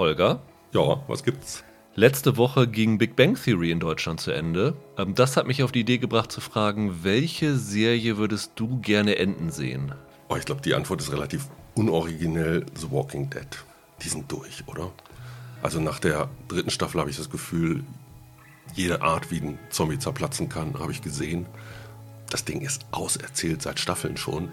Holger. Ja, was gibt's? Letzte Woche ging Big Bang Theory in Deutschland zu Ende. Ähm, das hat mich auf die Idee gebracht zu fragen, welche Serie würdest du gerne enden sehen? Oh, ich glaube, die Antwort ist relativ unoriginell. The Walking Dead. Die sind durch, oder? Also nach der dritten Staffel habe ich das Gefühl, jede Art, wie ein Zombie zerplatzen kann, habe ich gesehen. Das Ding ist auserzählt seit Staffeln schon.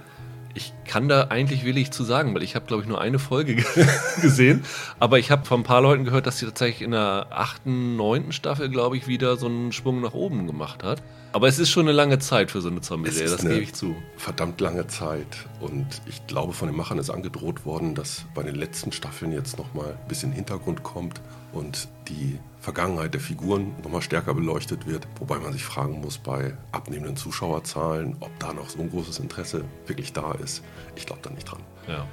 Ich kann da eigentlich wenig zu sagen, weil ich habe, glaube ich, nur eine Folge gesehen. Aber ich habe von ein paar Leuten gehört, dass sie tatsächlich in der achten, neunten Staffel, glaube ich, wieder so einen Schwung nach oben gemacht hat. Aber es ist schon eine lange Zeit für so eine Zombie-Serie, das gebe ich zu. Verdammt lange Zeit. Und ich glaube, von den Machern ist angedroht worden, dass bei den letzten Staffeln jetzt nochmal ein bisschen Hintergrund kommt und die Vergangenheit der Figuren nochmal stärker beleuchtet wird. Wobei man sich fragen muss bei abnehmenden Zuschauerzahlen, ob da noch so ein großes Interesse wirklich da ist. Ich glaube da nicht dran. Ja.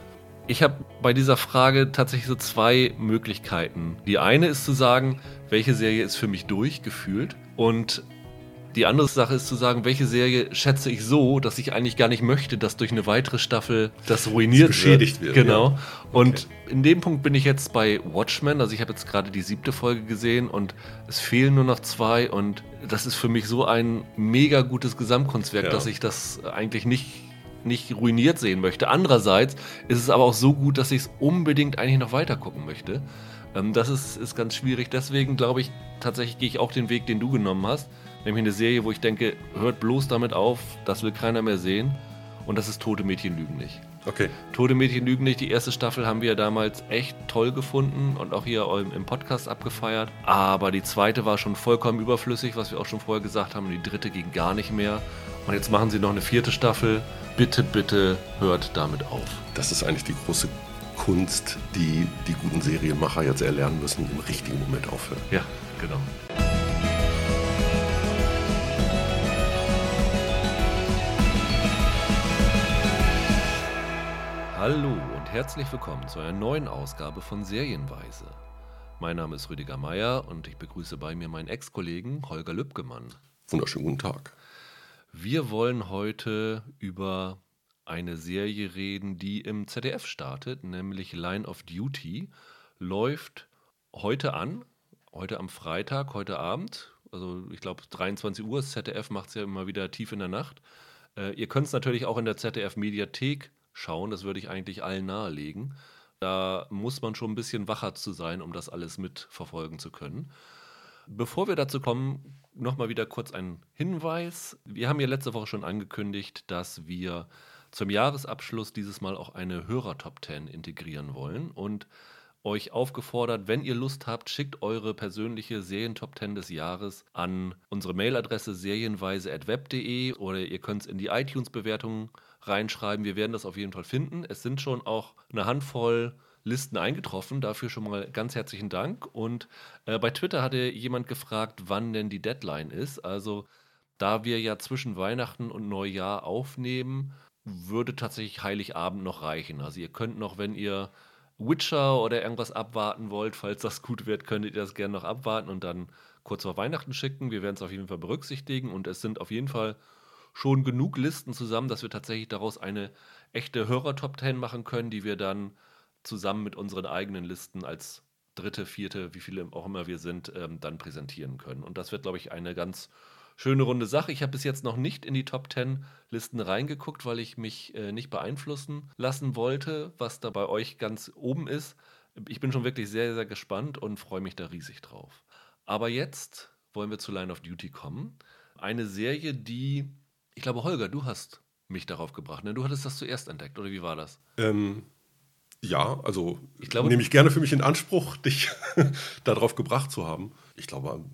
Ich habe bei dieser Frage tatsächlich so zwei Möglichkeiten. Die eine ist zu sagen, welche Serie ist für mich durchgefühlt und die andere Sache ist zu sagen, welche Serie schätze ich so, dass ich eigentlich gar nicht möchte, dass durch eine weitere Staffel das ruiniert das beschädigt wird. wird. Genau. Ja. Und okay. in dem Punkt bin ich jetzt bei Watchmen. Also ich habe jetzt gerade die siebte Folge gesehen und es fehlen nur noch zwei und das ist für mich so ein mega gutes Gesamtkunstwerk, ja. dass ich das eigentlich nicht nicht ruiniert sehen möchte. Andererseits ist es aber auch so gut, dass ich es unbedingt eigentlich noch weiter gucken möchte. Ähm, das ist, ist ganz schwierig. Deswegen glaube ich, tatsächlich gehe ich auch den Weg, den du genommen hast. Nämlich eine Serie, wo ich denke, hört bloß damit auf, das will keiner mehr sehen. Und das ist Tote Mädchen lügen nicht. Okay. Tote Mädchen lügen nicht. Die erste Staffel haben wir damals echt toll gefunden und auch hier im Podcast abgefeiert. Aber die zweite war schon vollkommen überflüssig, was wir auch schon vorher gesagt haben. Und die dritte ging gar nicht mehr. Und jetzt machen sie noch eine vierte Staffel. Bitte, bitte hört damit auf. Das ist eigentlich die große Kunst, die die guten Serienmacher jetzt erlernen müssen, im richtigen Moment aufhören. Ja, genau. Hallo und herzlich willkommen zu einer neuen Ausgabe von Serienweise. Mein Name ist Rüdiger Meier und ich begrüße bei mir meinen Ex-Kollegen Holger Lübgemann. Wunderschönen guten Tag. Wir wollen heute über eine Serie reden, die im ZDF startet, nämlich Line of Duty. Läuft heute an, heute am Freitag, heute Abend. Also ich glaube 23 Uhr, das ZDF macht es ja immer wieder tief in der Nacht. Äh, ihr könnt es natürlich auch in der ZDF-Mediathek schauen. Das würde ich eigentlich allen nahelegen. Da muss man schon ein bisschen wacher zu sein, um das alles mitverfolgen zu können. Bevor wir dazu kommen, nochmal wieder kurz ein Hinweis. Wir haben ja letzte Woche schon angekündigt, dass wir zum Jahresabschluss dieses Mal auch eine Hörer-Top 10 integrieren wollen und euch aufgefordert, wenn ihr Lust habt, schickt eure persönliche Serientop 10 des Jahres an unsere Mailadresse serienweise.web.de oder ihr könnt es in die iTunes-Bewertungen reinschreiben. Wir werden das auf jeden Fall finden. Es sind schon auch eine Handvoll Listen eingetroffen. Dafür schon mal ganz herzlichen Dank. Und äh, bei Twitter hatte jemand gefragt, wann denn die Deadline ist. Also da wir ja zwischen Weihnachten und Neujahr aufnehmen, würde tatsächlich Heiligabend noch reichen. Also ihr könnt noch, wenn ihr Witcher oder irgendwas abwarten wollt, falls das gut wird, könntet ihr das gerne noch abwarten und dann kurz vor Weihnachten schicken. Wir werden es auf jeden Fall berücksichtigen und es sind auf jeden Fall schon genug Listen zusammen, dass wir tatsächlich daraus eine echte Hörer-Top 10 machen können, die wir dann zusammen mit unseren eigenen Listen als dritte, vierte, wie viele auch immer wir sind, ähm, dann präsentieren können. Und das wird, glaube ich, eine ganz schöne runde Sache. Ich habe bis jetzt noch nicht in die Top 10 Listen reingeguckt, weil ich mich äh, nicht beeinflussen lassen wollte, was da bei euch ganz oben ist. Ich bin schon wirklich sehr, sehr gespannt und freue mich da riesig drauf. Aber jetzt wollen wir zu Line of Duty kommen. Eine Serie, die ich glaube, Holger, du hast mich darauf gebracht. Ne? Du hattest das zuerst entdeckt, oder wie war das? Ähm, ja, also ich glaube, nehme ich gerne für mich in Anspruch, dich darauf gebracht zu haben. Ich glaube,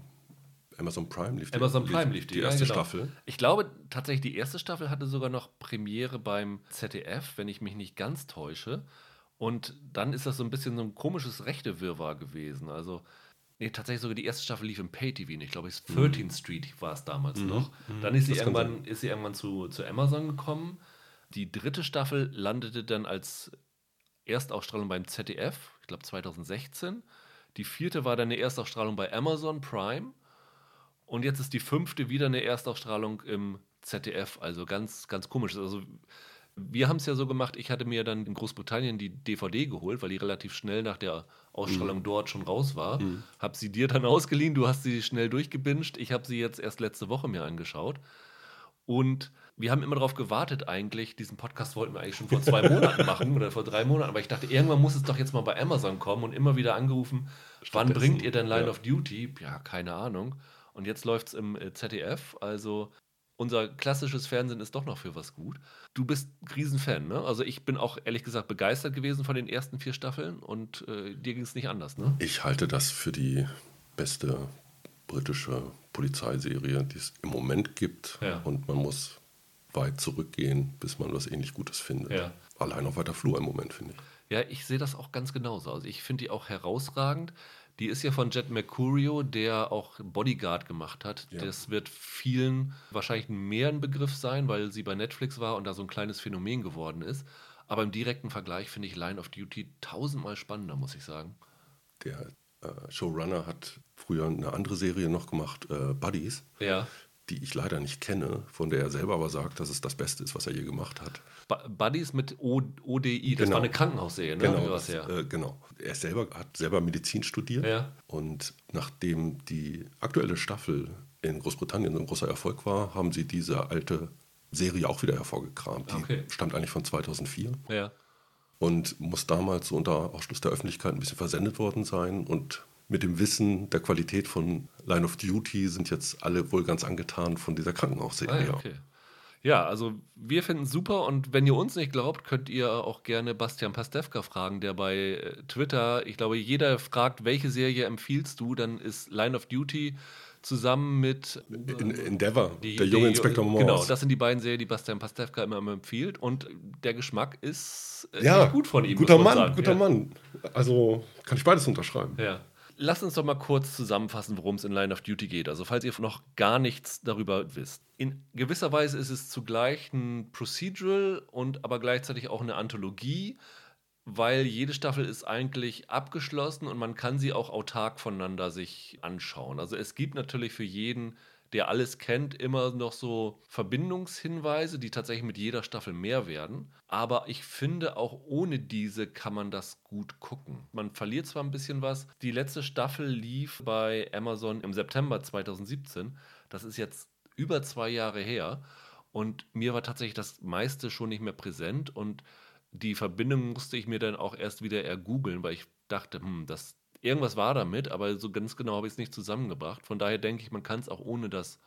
Amazon Prime lief die, Amazon Prime lief die, die erste ja, genau. Staffel. Ich glaube tatsächlich, die erste Staffel hatte sogar noch Premiere beim ZDF, wenn ich mich nicht ganz täusche. Und dann ist das so ein bisschen so ein komisches Rechtewirrwarr gewesen. Also Nee, tatsächlich sogar die erste Staffel lief im Pay-TV Ich glaube, 13th mhm. Street war es damals mhm. noch. Mhm. Dann ist sie, irgendwann, ist sie irgendwann zu, zu Amazon gekommen. Die dritte Staffel landete dann als Erstausstrahlung beim ZDF, ich glaube 2016. Die vierte war dann eine Erstausstrahlung bei Amazon Prime. Und jetzt ist die fünfte wieder eine Erstausstrahlung im ZDF. Also ganz, ganz komisch. Also Wir haben es ja so gemacht, ich hatte mir dann in Großbritannien die DVD geholt, weil die relativ schnell nach der Ausstrahlung mhm. dort schon raus war. Mhm. Hab sie dir dann ausgeliehen, du hast sie schnell durchgebinged. Ich habe sie jetzt erst letzte Woche mir angeschaut. Und wir haben immer darauf gewartet, eigentlich. Diesen Podcast wollten wir eigentlich schon vor zwei Monaten machen oder vor drei Monaten. Aber ich dachte, irgendwann muss es doch jetzt mal bei Amazon kommen und immer wieder angerufen, wann bringt ihr denn Line ja. of Duty? Ja, keine Ahnung. Und jetzt läuft es im äh, ZDF. Also unser klassisches Fernsehen ist doch noch für was gut. Du bist ein Riesenfan, ne? Also ich bin auch ehrlich gesagt begeistert gewesen von den ersten vier Staffeln und äh, dir ging es nicht anders, ne? Ich halte das für die beste britische Polizeiserie, die es im Moment gibt. Ja. Und man muss weit zurückgehen, bis man was ähnlich Gutes findet. Ja. Allein auf weiter Flur im Moment, finde ich. Ja, ich sehe das auch ganz genauso. Also ich finde die auch herausragend. Die ist ja von Jet Mercurio, der auch Bodyguard gemacht hat. Ja. Das wird vielen wahrscheinlich mehr ein Begriff sein, weil sie bei Netflix war und da so ein kleines Phänomen geworden ist. Aber im direkten Vergleich finde ich Line of Duty tausendmal spannender, muss ich sagen. Der äh, Showrunner hat früher eine andere Serie noch gemacht, äh, Buddies. Ja die ich leider nicht kenne, von der er selber aber sagt, dass es das Beste ist, was er je gemacht hat. Buddies mit o ODI, das genau. war eine Krankenhausserie, ne? Genau, das, äh, genau. Er selber hat selber Medizin studiert ja. und nachdem die aktuelle Staffel in Großbritannien ein großer Erfolg war, haben sie diese alte Serie auch wieder hervorgekramt. Die okay. stammt eigentlich von 2004. Ja. Und muss damals unter Ausschluss der Öffentlichkeit ein bisschen versendet worden sein und mit dem Wissen der Qualität von Line of Duty sind jetzt alle wohl ganz angetan von dieser Krankenhausserie. Ah, okay. Ja, also wir finden es super und wenn ihr uns nicht glaubt, könnt ihr auch gerne Bastian Pastewka fragen, der bei äh, Twitter, ich glaube, jeder fragt, welche Serie empfiehlst du, dann ist Line of Duty zusammen mit In, Endeavor, die, der junge Inspektor Morse. Genau, das sind die beiden Serien, die Bastian Pastewka immer, immer empfiehlt und der Geschmack ist äh, ja, gut von ihm. Guter Mann, sagen. guter ja. Mann. Also kann ich beides unterschreiben. Ja. Lass uns doch mal kurz zusammenfassen, worum es in Line of Duty geht. Also, falls ihr noch gar nichts darüber wisst. In gewisser Weise ist es zugleich ein Procedural und aber gleichzeitig auch eine Anthologie, weil jede Staffel ist eigentlich abgeschlossen und man kann sie auch autark voneinander sich anschauen. Also, es gibt natürlich für jeden der alles kennt, immer noch so Verbindungshinweise, die tatsächlich mit jeder Staffel mehr werden. Aber ich finde, auch ohne diese kann man das gut gucken. Man verliert zwar ein bisschen was. Die letzte Staffel lief bei Amazon im September 2017. Das ist jetzt über zwei Jahre her. Und mir war tatsächlich das meiste schon nicht mehr präsent. Und die Verbindung musste ich mir dann auch erst wieder ergoogeln, weil ich dachte, hm, das, irgendwas war damit, aber so ganz genau habe ich es nicht zusammengebracht. Von daher denke ich, man kann es auch ohne das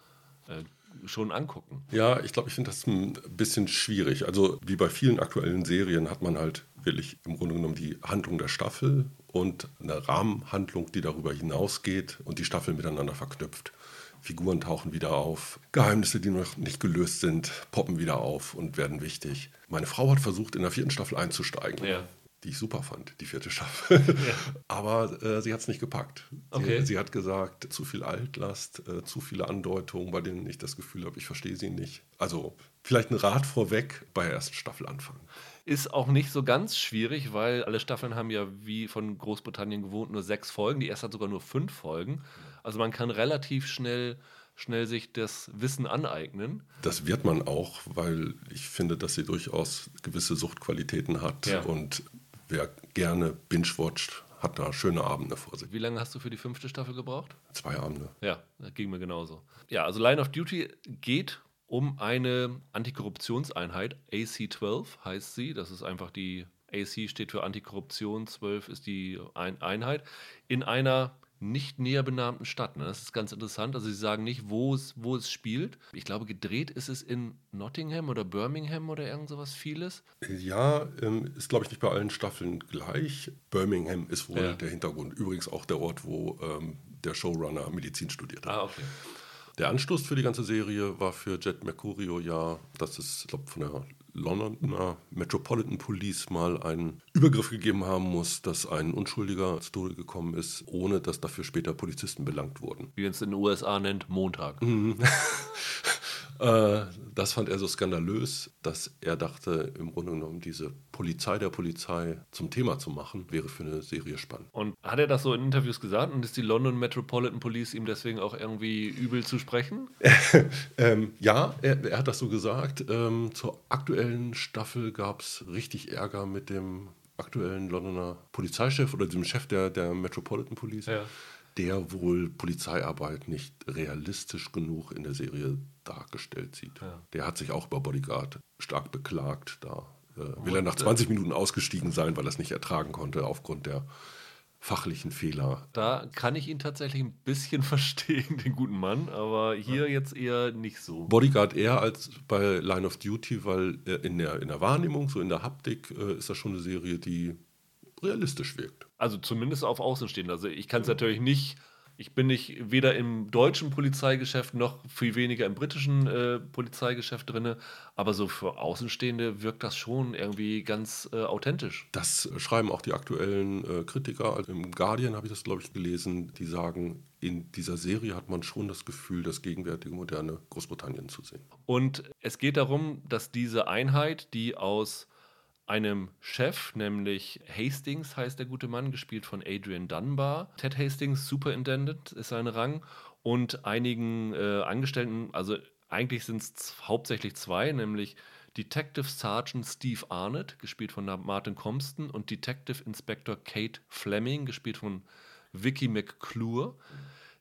äh, schon angucken. Ja, ich glaube, ich finde das ein bisschen schwierig. Also wie bei vielen aktuellen Serien hat man halt wirklich im Grunde genommen die Handlung der Staffel und eine Rahmenhandlung, die darüber hinausgeht und die Staffel miteinander verknüpft. Figuren tauchen wieder auf, Geheimnisse, die noch nicht gelöst sind, poppen wieder auf und werden wichtig. Meine Frau hat versucht, in der vierten Staffel einzusteigen. Ja die ich super fand, die vierte Staffel. Ja. Aber äh, sie hat es nicht gepackt. Okay. Sie, sie, hat gesagt, zu viel Altlast, äh, zu viele Andeutungen, bei denen ich das Gefühl habe, ich verstehe sie nicht. Also vielleicht ein Rat vorweg bei der ersten Staffel anfangen. Ist auch nicht so ganz schwierig, weil alle Staffeln haben ja wie von Großbritannien gewohnt nur sechs Folgen. Die erste hat sogar nur fünf Folgen. Also man kann relativ schnell schnell sich das Wissen aneignen. Das wird man auch, weil ich finde, dass sie durchaus gewisse Suchtqualitäten hat ja. und wer gerne binge-watcht, hat da schöne Abende vor sich. Wie lange hast du für die fünfte Staffel gebraucht? Zwei Abende. Ja, das ging mir genauso. Ja, also Line of Duty geht um eine Antikorruptionseinheit, AC-12 heißt sie. Das ist einfach die, AC steht für Antikorruption, 12 ist die Einheit, in einer nicht näher benannten Stadt. Ne? Das ist ganz interessant. Also sie sagen nicht, wo es, wo es spielt. Ich glaube, gedreht ist es in Nottingham oder Birmingham oder irgend sowas vieles. Ja, ähm, ist glaube ich nicht bei allen Staffeln gleich. Birmingham ist wohl ja. der Hintergrund. Übrigens auch der Ort, wo ähm, der Showrunner Medizin studiert hat. Ah, okay. Der Anstoß für die ganze Serie war für Jet Mercurio ja, dass es, glaube von der Londoner Metropolitan Police mal einen Übergriff gegeben haben muss, dass ein Unschuldiger zu Tode gekommen ist, ohne dass dafür später Polizisten belangt wurden. Wie man es in den USA nennt, Montag. Mhm. Äh, das fand er so skandalös, dass er dachte, im Grunde genommen diese Polizei der Polizei zum Thema zu machen, wäre für eine Serie spannend. Und hat er das so in Interviews gesagt und ist die London Metropolitan Police ihm deswegen auch irgendwie übel zu sprechen? ähm, ja, er, er, hat das so gesagt. Ähm, zur aktuellen Staffel gab es richtig Ärger mit dem aktuellen Londoner Polizeichef oder dem Chef der, der Metropolitan Police. Ja der wohl Polizeiarbeit nicht realistisch genug in der Serie dargestellt sieht. Ja. Der hat sich auch über Bodyguard stark beklagt. Da äh, will er nach 20 Minuten ausgestiegen sein, weil er es nicht ertragen konnte aufgrund der fachlichen Fehler. Da kann ich ihn tatsächlich ein bisschen verstehen, den guten Mann, aber hier jetzt eher nicht so. Bodyguard eher als bei Line of Duty, weil äh, in, der, in der Wahrnehmung, so in der Haptik, äh, ist das schon eine Serie, die realistisch wirkt. Also zumindest auf Außenstehende. Also ich kann es ja. natürlich nicht, ich bin nicht weder im deutschen Polizeigeschäft noch viel weniger im britischen äh, Polizeigeschäft drin, aber so für Außenstehende wirkt das schon irgendwie ganz äh, authentisch. Das schreiben auch die aktuellen äh, Kritiker. Also Im Guardian habe ich das, glaube ich, gelesen, die sagen, in dieser Serie hat man schon das Gefühl, das gegenwärtige moderne Großbritannien zu sehen. Und es geht darum, dass diese Einheit, die aus einem Chef, nämlich Hastings heißt der gute Mann, gespielt von Adrian Dunbar. Ted Hastings, Superintendent ist sein Rang und einigen äh, Angestellten, also eigentlich sind es hauptsächlich zwei, nämlich Detective Sergeant Steve Arnett, gespielt von Martin Compston, und Detective Inspector Kate Fleming, gespielt von Vicky McClure,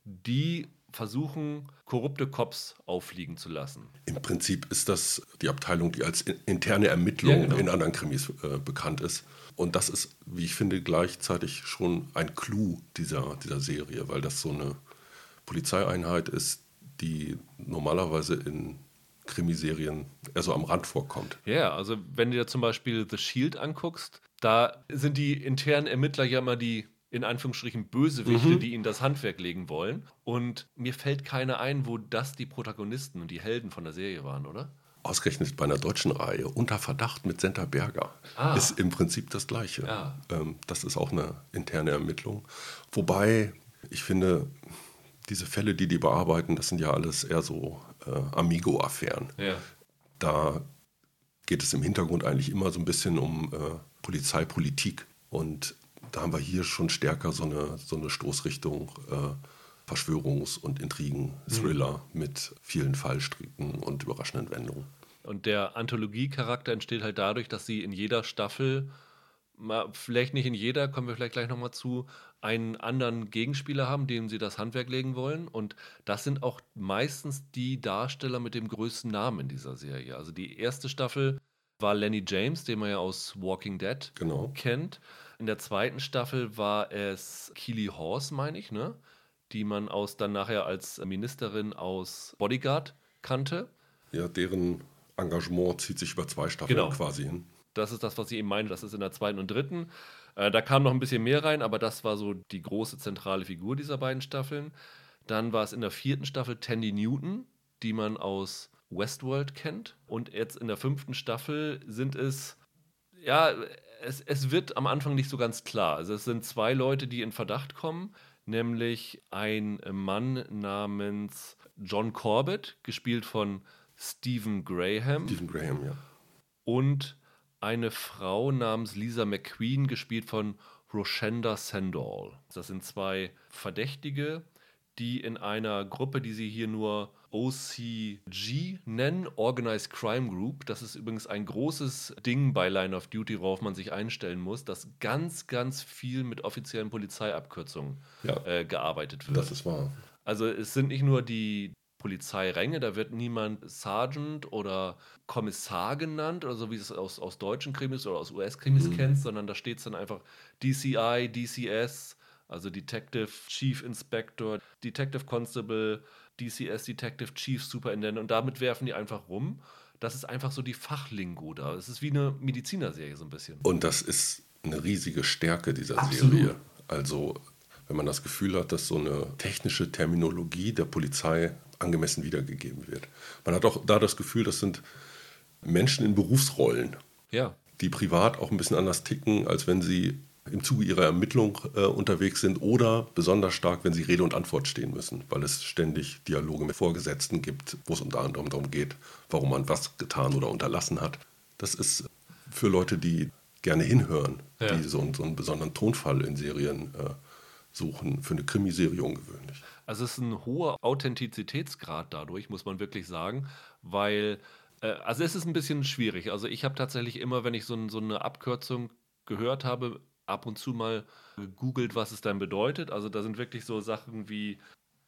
die versuchen, korrupte Cops auffliegen zu lassen. Im Prinzip ist das die Abteilung, die als interne Ermittlung ja, genau. in anderen Krimis äh, bekannt ist. Und das ist, wie ich finde, gleichzeitig schon ein Clou dieser, dieser Serie, weil das so eine Polizeieinheit ist, die normalerweise in Krimiserien eher so am Rand vorkommt. Ja, also wenn du dir zum Beispiel The Shield anguckst, da sind die internen Ermittler ja immer die in Anführungsstrichen Bösewichte, mhm. die ihnen das Handwerk legen wollen. Und mir fällt keiner ein, wo das die Protagonisten und die Helden von der Serie waren, oder? Ausgerechnet bei einer deutschen Reihe, Unter Verdacht mit Senta Berger, ah. ist im Prinzip das Gleiche. Ja. Ähm, das ist auch eine interne Ermittlung. Wobei, ich finde, diese Fälle, die die bearbeiten, das sind ja alles eher so äh, Amigo-Affären. Ja. Da geht es im Hintergrund eigentlich immer so ein bisschen um äh, Polizeipolitik. Und da haben wir hier schon stärker so eine, so eine Stoßrichtung äh, Verschwörungs- und Intrigen-Thriller mhm. mit vielen Fallstricken und überraschenden Wendungen. Und der Anthologie-Charakter entsteht halt dadurch, dass sie in jeder Staffel, vielleicht nicht in jeder, kommen wir vielleicht gleich nochmal zu, einen anderen Gegenspieler haben, dem sie das Handwerk legen wollen. Und das sind auch meistens die Darsteller mit dem größten Namen in dieser Serie. Also die erste Staffel war Lenny James, den man ja aus Walking Dead genau. kennt. In der zweiten Staffel war es Keely Horse, meine ich, ne? Die man aus dann nachher als Ministerin aus Bodyguard kannte. Ja, deren Engagement zieht sich über zwei Staffeln genau. quasi hin. Das ist das, was ich eben meine. Das ist in der zweiten und dritten. Äh, da kam noch ein bisschen mehr rein, aber das war so die große zentrale Figur dieser beiden Staffeln. Dann war es in der vierten Staffel Tandy Newton, die man aus Westworld kennt. Und jetzt in der fünften Staffel sind es, ja, es, es wird am Anfang nicht so ganz klar. Also es sind zwei Leute, die in Verdacht kommen, nämlich ein Mann namens John Corbett, gespielt von Stephen Graham. Stephen Graham, ja. Und eine Frau namens Lisa McQueen, gespielt von Roshenda Sandall. Das sind zwei Verdächtige, die in einer Gruppe, die sie hier nur OCG nennen, Organized Crime Group. Das ist übrigens ein großes Ding bei Line of Duty, worauf man sich einstellen muss, dass ganz, ganz viel mit offiziellen Polizeiabkürzungen ja, äh, gearbeitet wird. Das ist wahr. Also es sind nicht nur die Polizeiränge, da wird niemand Sergeant oder Kommissar genannt, oder so wie es aus, aus deutschen Krimis oder aus US-Krimis mhm. kennst, sondern da steht es dann einfach DCI, DCS, also Detective Chief Inspector, Detective Constable, DCS Detective Chief Superintendent und damit werfen die einfach rum. Das ist einfach so die Fachlingo da. Es ist wie eine Medizinerserie so ein bisschen. Und das ist eine riesige Stärke dieser Absolut. Serie. Also, wenn man das Gefühl hat, dass so eine technische Terminologie der Polizei angemessen wiedergegeben wird. Man hat auch da das Gefühl, das sind Menschen in Berufsrollen, ja. die privat auch ein bisschen anders ticken, als wenn sie im Zuge ihrer Ermittlung äh, unterwegs sind oder besonders stark, wenn sie Rede und Antwort stehen müssen, weil es ständig Dialoge mit Vorgesetzten gibt, wo es unter anderem darum geht, warum man was getan oder unterlassen hat. Das ist für Leute, die gerne hinhören, ja. die so, so, einen besonderen Tonfall in Serien äh, suchen, für eine Krimiserie ungewöhnlich. Also es ist ein hoher Authentizitätsgrad dadurch, muss man wirklich sagen, weil, äh, also es ist ein bisschen schwierig. Also ich habe tatsächlich immer, wenn ich so, so eine Abkürzung gehört habe, ab und zu mal gegoogelt, was es dann bedeutet. Also da sind wirklich so Sachen wie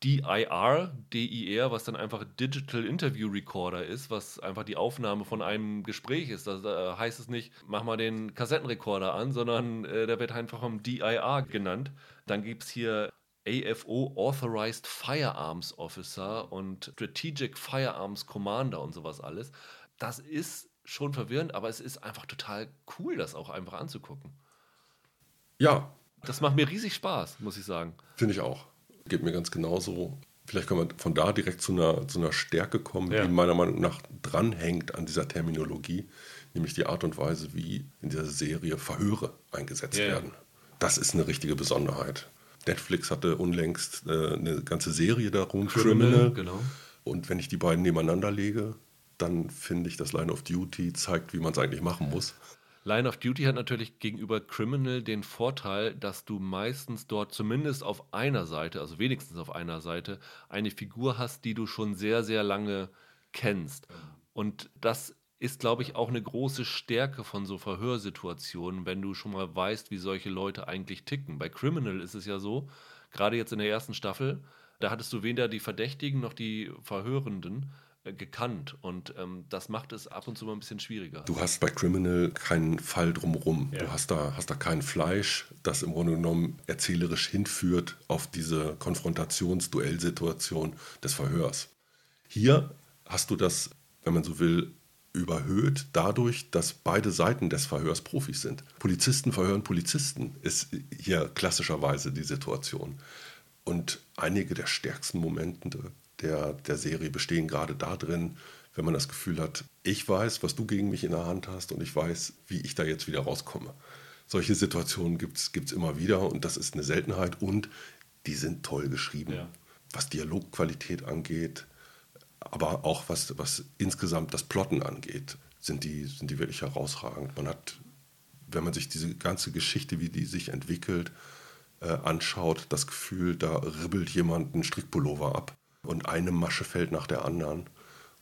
DIR, DIR, was dann einfach Digital Interview Recorder ist, was einfach die Aufnahme von einem Gespräch ist. Da heißt es nicht, mach mal den Kassettenrekorder an, sondern äh, der wird einfach vom DIR genannt. Dann gibt es hier AFO Authorized Firearms Officer und Strategic Firearms Commander und sowas alles. Das ist schon verwirrend, aber es ist einfach total cool, das auch einfach anzugucken. Ja. Das macht mir riesig Spaß, muss ich sagen. Finde ich auch. Geht mir ganz genauso. Vielleicht können wir von da direkt zu einer, zu einer Stärke kommen, ja. die meiner Meinung nach dranhängt an dieser Terminologie, nämlich die Art und Weise, wie in dieser Serie Verhöre eingesetzt ja. werden. Das ist eine richtige Besonderheit. Netflix hatte unlängst äh, eine ganze Serie darum, Criminal. Criminal. Genau. Und wenn ich die beiden nebeneinander lege, dann finde ich, dass Line of Duty zeigt, wie man es eigentlich machen muss. Line of Duty hat natürlich gegenüber Criminal den Vorteil, dass du meistens dort zumindest auf einer Seite, also wenigstens auf einer Seite, eine Figur hast, die du schon sehr, sehr lange kennst. Und das ist, glaube ich, auch eine große Stärke von so Verhörsituationen, wenn du schon mal weißt, wie solche Leute eigentlich ticken. Bei Criminal ist es ja so, gerade jetzt in der ersten Staffel, da hattest du weder die Verdächtigen noch die Verhörenden. Äh, gekannt und ähm, das macht es ab und zu mal ein bisschen schwieriger. Du hast bei Criminal keinen Fall drumherum. Ja. Du hast da, hast da kein Fleisch, das im Grunde genommen erzählerisch hinführt auf diese Konfrontations-Duellsituation des Verhörs. Hier hast du das, wenn man so will, überhöht dadurch, dass beide Seiten des Verhörs Profis sind. Polizisten verhören Polizisten, ist hier klassischerweise die Situation. Und einige der stärksten Momente der, der Serie bestehen gerade darin, wenn man das Gefühl hat, ich weiß, was du gegen mich in der Hand hast und ich weiß, wie ich da jetzt wieder rauskomme. Solche Situationen gibt es immer wieder und das ist eine Seltenheit und die sind toll geschrieben, ja. was Dialogqualität angeht, aber auch was, was insgesamt das Plotten angeht, sind die, sind die wirklich herausragend. Man hat, wenn man sich diese ganze Geschichte, wie die sich entwickelt, äh, anschaut, das Gefühl, da ribbelt jemand einen Strickpullover ab und eine Masche fällt nach der anderen.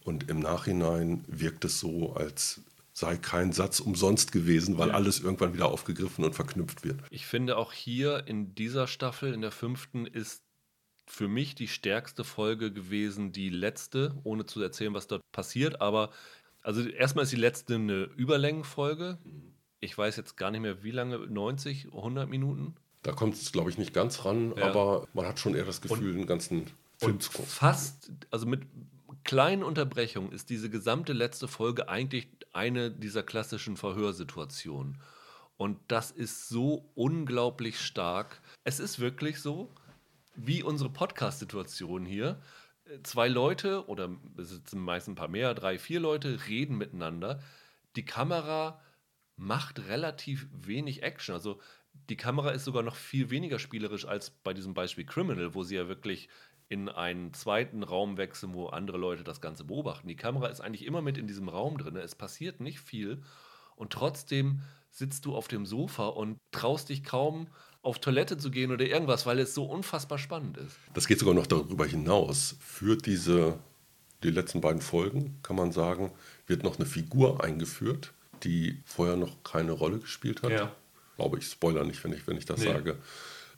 Und im Nachhinein wirkt es so, als sei kein Satz umsonst gewesen, weil ja. alles irgendwann wieder aufgegriffen und verknüpft wird. Ich finde auch hier in dieser Staffel, in der fünften, ist für mich die stärkste Folge gewesen, die letzte, ohne zu erzählen, was dort passiert. Aber also erstmal ist die letzte eine Überlängenfolge. Ich weiß jetzt gar nicht mehr, wie lange, 90, 100 Minuten? Da kommt es, glaube ich, nicht ganz ran, ja. aber man hat schon eher das Gefühl, und, den ganzen und fast, also mit kleinen Unterbrechungen ist diese gesamte letzte Folge eigentlich eine dieser klassischen Verhörsituationen. Und das ist so unglaublich stark. Es ist wirklich so, wie unsere Podcast-Situation hier. Zwei Leute, oder es sitzen meist ein paar mehr, drei, vier Leute, reden miteinander. Die Kamera macht relativ wenig Action. Also die Kamera ist sogar noch viel weniger spielerisch als bei diesem Beispiel Criminal, wo sie ja wirklich in einen zweiten Raum wechseln, wo andere Leute das Ganze beobachten. Die Kamera ist eigentlich immer mit in diesem Raum drin. Es passiert nicht viel und trotzdem sitzt du auf dem Sofa und traust dich kaum auf Toilette zu gehen oder irgendwas, weil es so unfassbar spannend ist. Das geht sogar noch darüber hinaus. Für diese die letzten beiden Folgen kann man sagen, wird noch eine Figur eingeführt, die vorher noch keine Rolle gespielt hat. Ja. Glaube ich, Spoiler nicht, wenn ich, wenn ich das nee. sage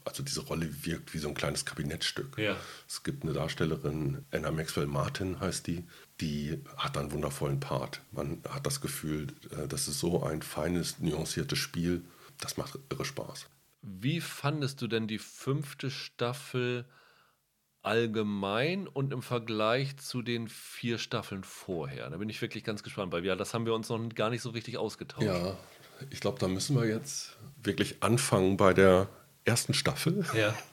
also diese Rolle wirkt wie so ein kleines Kabinettstück. Ja. Es gibt eine Darstellerin, Anna Maxwell Martin heißt die, die hat einen wundervollen Part. Man hat das Gefühl, äh, das ist so ein feines, nuanciertes Spiel, das macht irre Spaß. Wie fandest du denn die fünfte Staffel allgemein und im Vergleich zu den vier Staffeln vorher? Da bin ich wirklich ganz gespannt, weil ja, das haben wir uns noch gar nicht so richtig ausgetauscht. Ja, ich glaube, da müssen wir jetzt wirklich anfangen bei der ersten Staffel. Ja.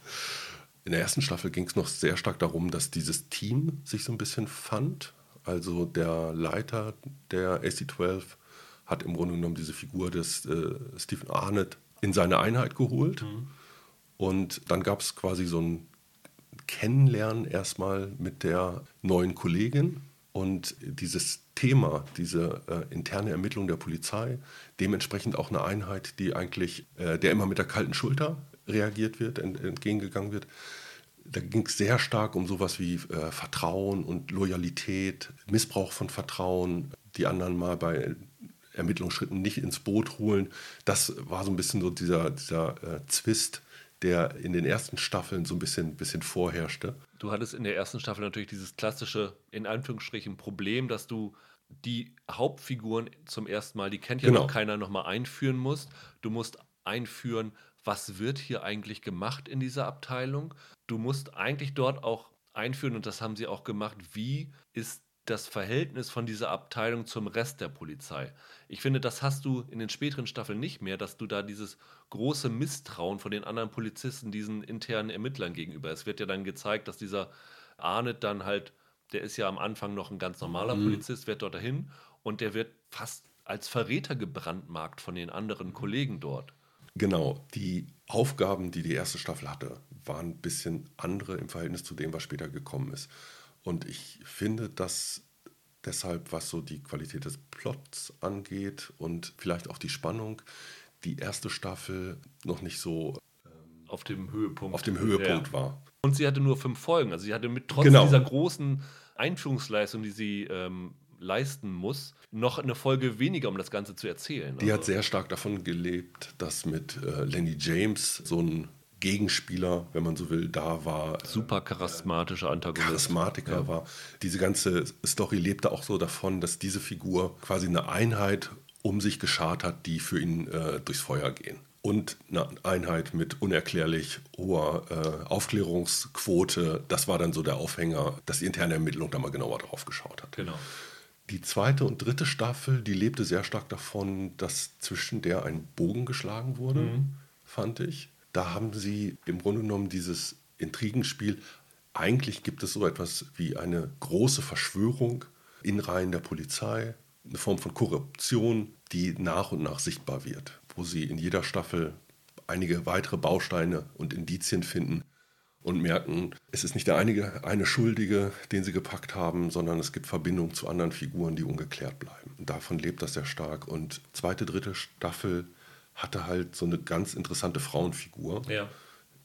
In der ersten Staffel ging es noch sehr stark darum, dass dieses Team sich so ein bisschen fand. Also der Leiter der AC-12 hat im Grunde genommen diese Figur des äh, Stephen Arnett in seine Einheit geholt. Mhm. Und dann gab es quasi so ein Kennenlernen erstmal mit der neuen Kollegin. Und dieses Thema, diese äh, interne Ermittlung der Polizei, dementsprechend auch eine Einheit, die eigentlich, äh, der immer mit der kalten Schulter reagiert wird, ent, entgegengegangen wird. Da ging es sehr stark um sowas wie äh, Vertrauen und Loyalität, Missbrauch von Vertrauen, die anderen mal bei Ermittlungsschritten nicht ins Boot holen. Das war so ein bisschen so dieser, dieser äh, Zwist, der in den ersten Staffeln so ein bisschen, bisschen vorherrschte. Du hattest in der ersten Staffel natürlich dieses klassische, in Anführungsstrichen, Problem, dass du die Hauptfiguren zum ersten Mal, die kennt ja genau. noch keiner, nochmal einführen musst. Du musst einführen, was wird hier eigentlich gemacht in dieser Abteilung. Du musst eigentlich dort auch einführen, und das haben sie auch gemacht, wie ist das Verhältnis von dieser Abteilung zum Rest der Polizei. Ich finde, das hast du in den späteren Staffeln nicht mehr, dass du da dieses große Misstrauen von den anderen Polizisten, diesen internen Ermittlern gegenüber. Es wird ja dann gezeigt, dass dieser Arnett dann halt, der ist ja am Anfang noch ein ganz normaler mhm. Polizist, wird dort dahin und der wird fast als Verräter gebrandmarkt von den anderen Kollegen dort. Genau, die Aufgaben, die die erste Staffel hatte, waren ein bisschen andere im Verhältnis zu dem, was später gekommen ist. Und ich finde, dass deshalb, was so die Qualität des Plots angeht und vielleicht auch die Spannung, die erste Staffel noch nicht so ähm, auf dem Höhepunkt, auf dem Höhepunkt ja. war. Und sie hatte nur fünf Folgen. Also sie hatte mit trotz genau. dieser großen Einführungsleistung, die sie ähm, leisten muss, noch eine Folge weniger, um das Ganze zu erzählen. Die also. hat sehr stark davon gelebt, dass mit äh, Lenny James so ein Gegenspieler, wenn man so will, da war. Super charismatischer Antagonist. Charismatiker ja. war. Diese ganze Story lebte auch so davon, dass diese Figur quasi eine Einheit um sich geschart hat, die für ihn äh, durchs Feuer gehen. Und eine Einheit mit unerklärlich hoher äh, Aufklärungsquote, das war dann so der Aufhänger, dass die interne Ermittlung da mal genauer drauf geschaut hat. Genau. Die zweite und dritte Staffel, die lebte sehr stark davon, dass zwischen der ein Bogen geschlagen wurde, mhm. fand ich. Da haben sie im Grunde genommen dieses Intrigenspiel. Eigentlich gibt es so etwas wie eine große Verschwörung in Reihen der Polizei, eine Form von Korruption, die nach und nach sichtbar wird, wo sie in jeder Staffel einige weitere Bausteine und Indizien finden und merken, es ist nicht der einige, eine Schuldige, den sie gepackt haben, sondern es gibt Verbindungen zu anderen Figuren, die ungeklärt bleiben. Und davon lebt das sehr stark. Und zweite, dritte Staffel hatte halt so eine ganz interessante Frauenfigur. Ja.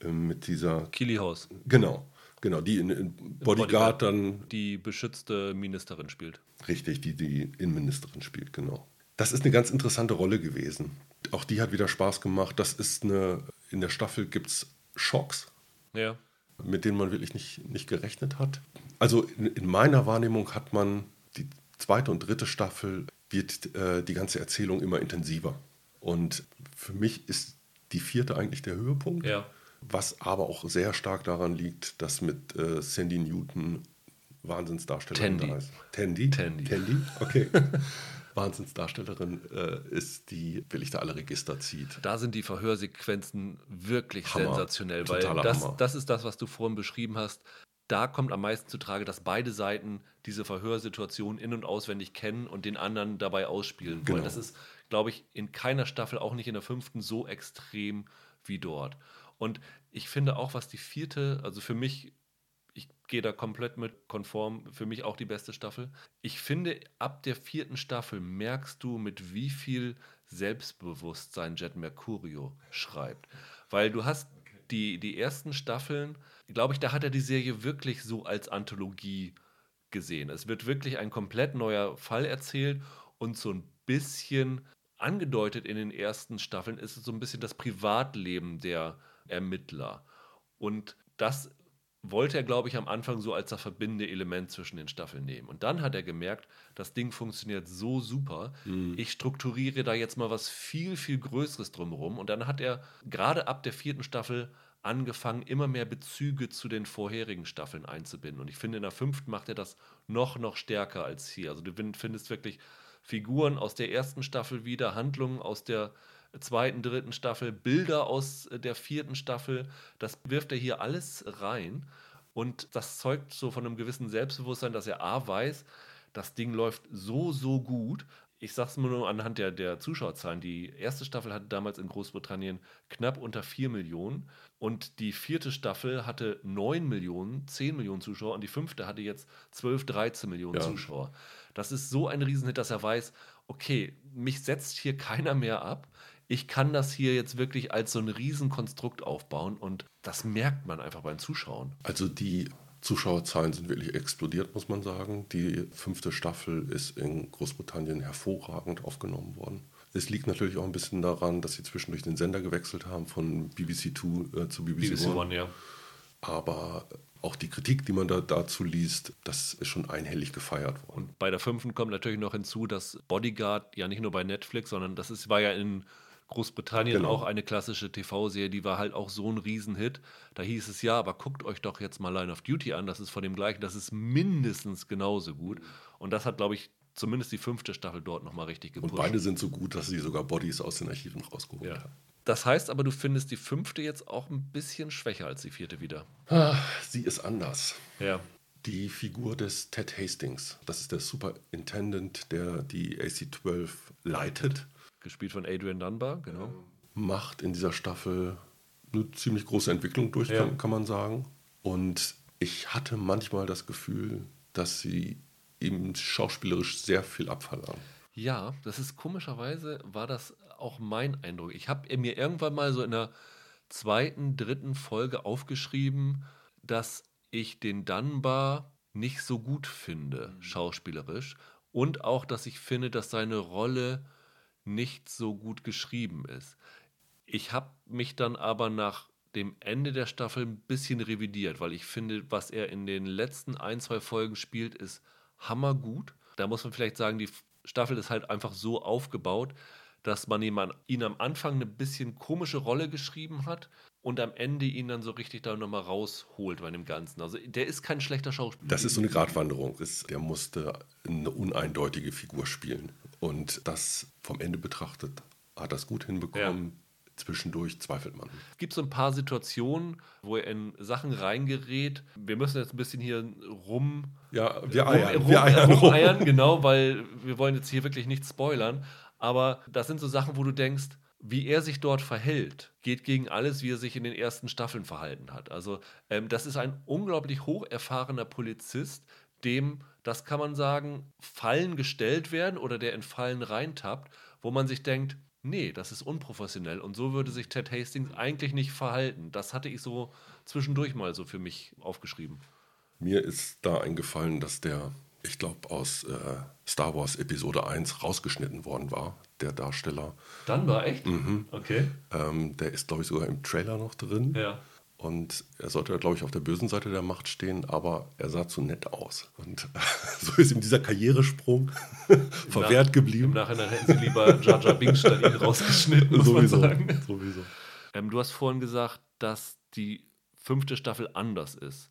Ähm, mit dieser. Kilihaus. Genau. Genau, die in, in Bodyguard, Bodyguard, dann. Die beschützte Ministerin spielt. Richtig, die die Innenministerin spielt, genau. Das ist eine ganz interessante Rolle gewesen. Auch die hat wieder Spaß gemacht. Das ist eine. In der Staffel gibt es Schocks. Ja. Mit denen man wirklich nicht, nicht gerechnet hat. Also in, in meiner Wahrnehmung hat man die zweite und dritte Staffel wird äh, die ganze Erzählung immer intensiver. Und für mich ist die vierte eigentlich der Höhepunkt. Ja. Was aber auch sehr stark daran liegt, dass mit äh, Sandy Newton Wahnsinnsdarstellerin Tandy. da ist. Tandy? Tandy. Tandy, okay. Wahnsinnsdarstellerin äh, ist, die wirklich da alle Register zieht. Da sind die Verhörsequenzen wirklich Hammer. sensationell, weil das, das ist das, was du vorhin beschrieben hast. Da kommt am meisten zu Trage, dass beide Seiten diese Verhörsituation in- und auswendig kennen und den anderen dabei ausspielen wollen. Genau. Das ist glaube ich, in keiner Staffel, auch nicht in der fünften, so extrem wie dort. Und ich finde auch, was die vierte, also für mich, ich gehe da komplett mit konform, für mich auch die beste Staffel. Ich finde, ab der vierten Staffel merkst du, mit wie viel Selbstbewusstsein Jet Mercurio schreibt. Weil du hast die, die ersten Staffeln, glaube ich, da hat er die Serie wirklich so als Anthologie gesehen. Es wird wirklich ein komplett neuer Fall erzählt und so ein bisschen angedeutet in den ersten Staffeln ist es so ein bisschen das Privatleben der Ermittler. Und das wollte er, glaube ich, am Anfang so als das verbindende Element zwischen den Staffeln nehmen. Und dann hat er gemerkt, das Ding funktioniert so super. Mhm. Ich strukturiere da jetzt mal was viel, viel Größeres drumherum. Und dann hat er gerade ab der vierten Staffel angefangen, immer mehr Bezüge zu den vorherigen Staffeln einzubinden. Und ich finde, in der fünften macht er das noch, noch stärker als hier. Also du findest wirklich Figuren aus der ersten Staffel wieder, Handlungen aus der zweiten, dritten Staffel, Bilder aus der vierten Staffel. Das wirft er hier alles rein. Und das zeugt so von einem gewissen Selbstbewusstsein, dass er A weiß, das Ding läuft so, so gut. ich sag's mal nur anhand der, der Zuschauerzahlen. Die erste Staffel hatte damals in Großbritannien knapp unter 4 Millionen und die vierte Staffel hatte 9 Millionen, 10 Millionen Zuschauer und die fünfte hatte jetzt 12, 13 Millionen ja. Zuschauer. Das ist so ein Riesenhit, dass er weiß, okay, mich setzt hier keiner mehr ab. Ich kann das hier jetzt wirklich als so ein Riesenkonstrukt aufbauen und das merkt man einfach beim Zuschauen. Also die Zuschauerzahlen sind wirklich explodiert, muss man sagen. Die fünfte Staffel ist in Großbritannien hervorragend aufgenommen worden. Es liegt natürlich auch ein bisschen daran, dass sie zwischendurch den Sender gewechselt haben von BBC 2 äh, zu BBC, BBC One. One ja. Aber auch die Kritik, die man da dazu liest, das ist schon einhellig gefeiert worden. Und bei der fünften kommt natürlich noch hinzu, dass Bodyguard ja nicht nur bei Netflix, sondern das ist, war ja in Großbritannien genau. auch eine klassische TV-Serie, die war halt auch so ein Riesenhit. Da hieß es ja, aber guckt euch doch jetzt mal Line of Duty an, das ist von dem gleichen, das ist mindestens genauso gut. Und das hat, glaube ich, zumindest die fünfte Staffel dort nochmal richtig gepusht. Und beide sind so gut, dass sie sogar Bodies aus den Archiven rausgeholt ja. haben. Das heißt aber, du findest die fünfte jetzt auch ein bisschen schwächer als die vierte wieder. Ah, sie ist anders. Ja. Die Figur des Ted Hastings, das ist der Superintendent, der die AC-12 leitet gespielt von Adrian Dunbar, genau. Macht in dieser Staffel eine ziemlich große Entwicklung durch, ja. kann, kann, man sagen. Und ich hatte manchmal das Gefühl, dass sie eben schauspielerisch sehr viel abverlangen. Ja, das ist komischerweise, war das auch mein Eindruck. Ich habe mir irgendwann mal so in der zweiten, dritten Folge aufgeschrieben, dass ich den Dunbar nicht so gut finde, mhm. schauspielerisch. Und auch, dass ich finde, dass seine Rolle nicht so gut geschrieben ist. Ich habe mich dann aber nach dem Ende der Staffel ein bisschen revidiert, weil ich finde, was er in den letzten ein, zwei Folgen spielt, ist hammergut. Da muss man vielleicht sagen, die Staffel ist halt einfach so aufgebaut, dass man ihn, ihn am Anfang eine bisschen komische Rolle geschrieben hat und am Ende ihn dann so richtig da nochmal rausholt bei dem Ganzen. Also der ist kein schlechter Schauspieler. Das ist so eine Gratwanderung. Der musste eine uneindeutige Figur spielen. Und das vom Ende betrachtet hat das gut hinbekommen. Ja. Zwischendurch zweifelt man. Es gibt so ein paar Situationen, wo er in Sachen reingerät. Wir müssen jetzt ein bisschen hier rum. Ja, wir eiern. Rum, wir eiern, rum. eiern, genau, weil wir wollen jetzt hier wirklich nicht spoilern. Aber das sind so Sachen, wo du denkst, wie er sich dort verhält, geht gegen alles, wie er sich in den ersten Staffeln verhalten hat. Also, ähm, das ist ein unglaublich hocherfahrener Polizist, dem, das kann man sagen, Fallen gestellt werden oder der in Fallen reintappt, wo man sich denkt, nee, das ist unprofessionell und so würde sich Ted Hastings eigentlich nicht verhalten. Das hatte ich so zwischendurch mal so für mich aufgeschrieben. Mir ist da eingefallen, dass der, ich glaube, aus äh, Star Wars Episode 1 rausgeschnitten worden war, der Darsteller. Dann war echt? Mhm. Okay. Ähm, der ist, glaube ich, sogar im Trailer noch drin. Ja. Und er sollte, glaube ich, auf der bösen Seite der Macht stehen, aber er sah zu nett aus. Und so ist ihm dieser Karrieresprung verwehrt geblieben. Im Nachhinein hätten sie lieber Jar Jar Binks statt ihn rausgeschnitten, muss sowieso, man sagen. Sowieso. Ähm, du hast vorhin gesagt, dass die fünfte Staffel anders ist.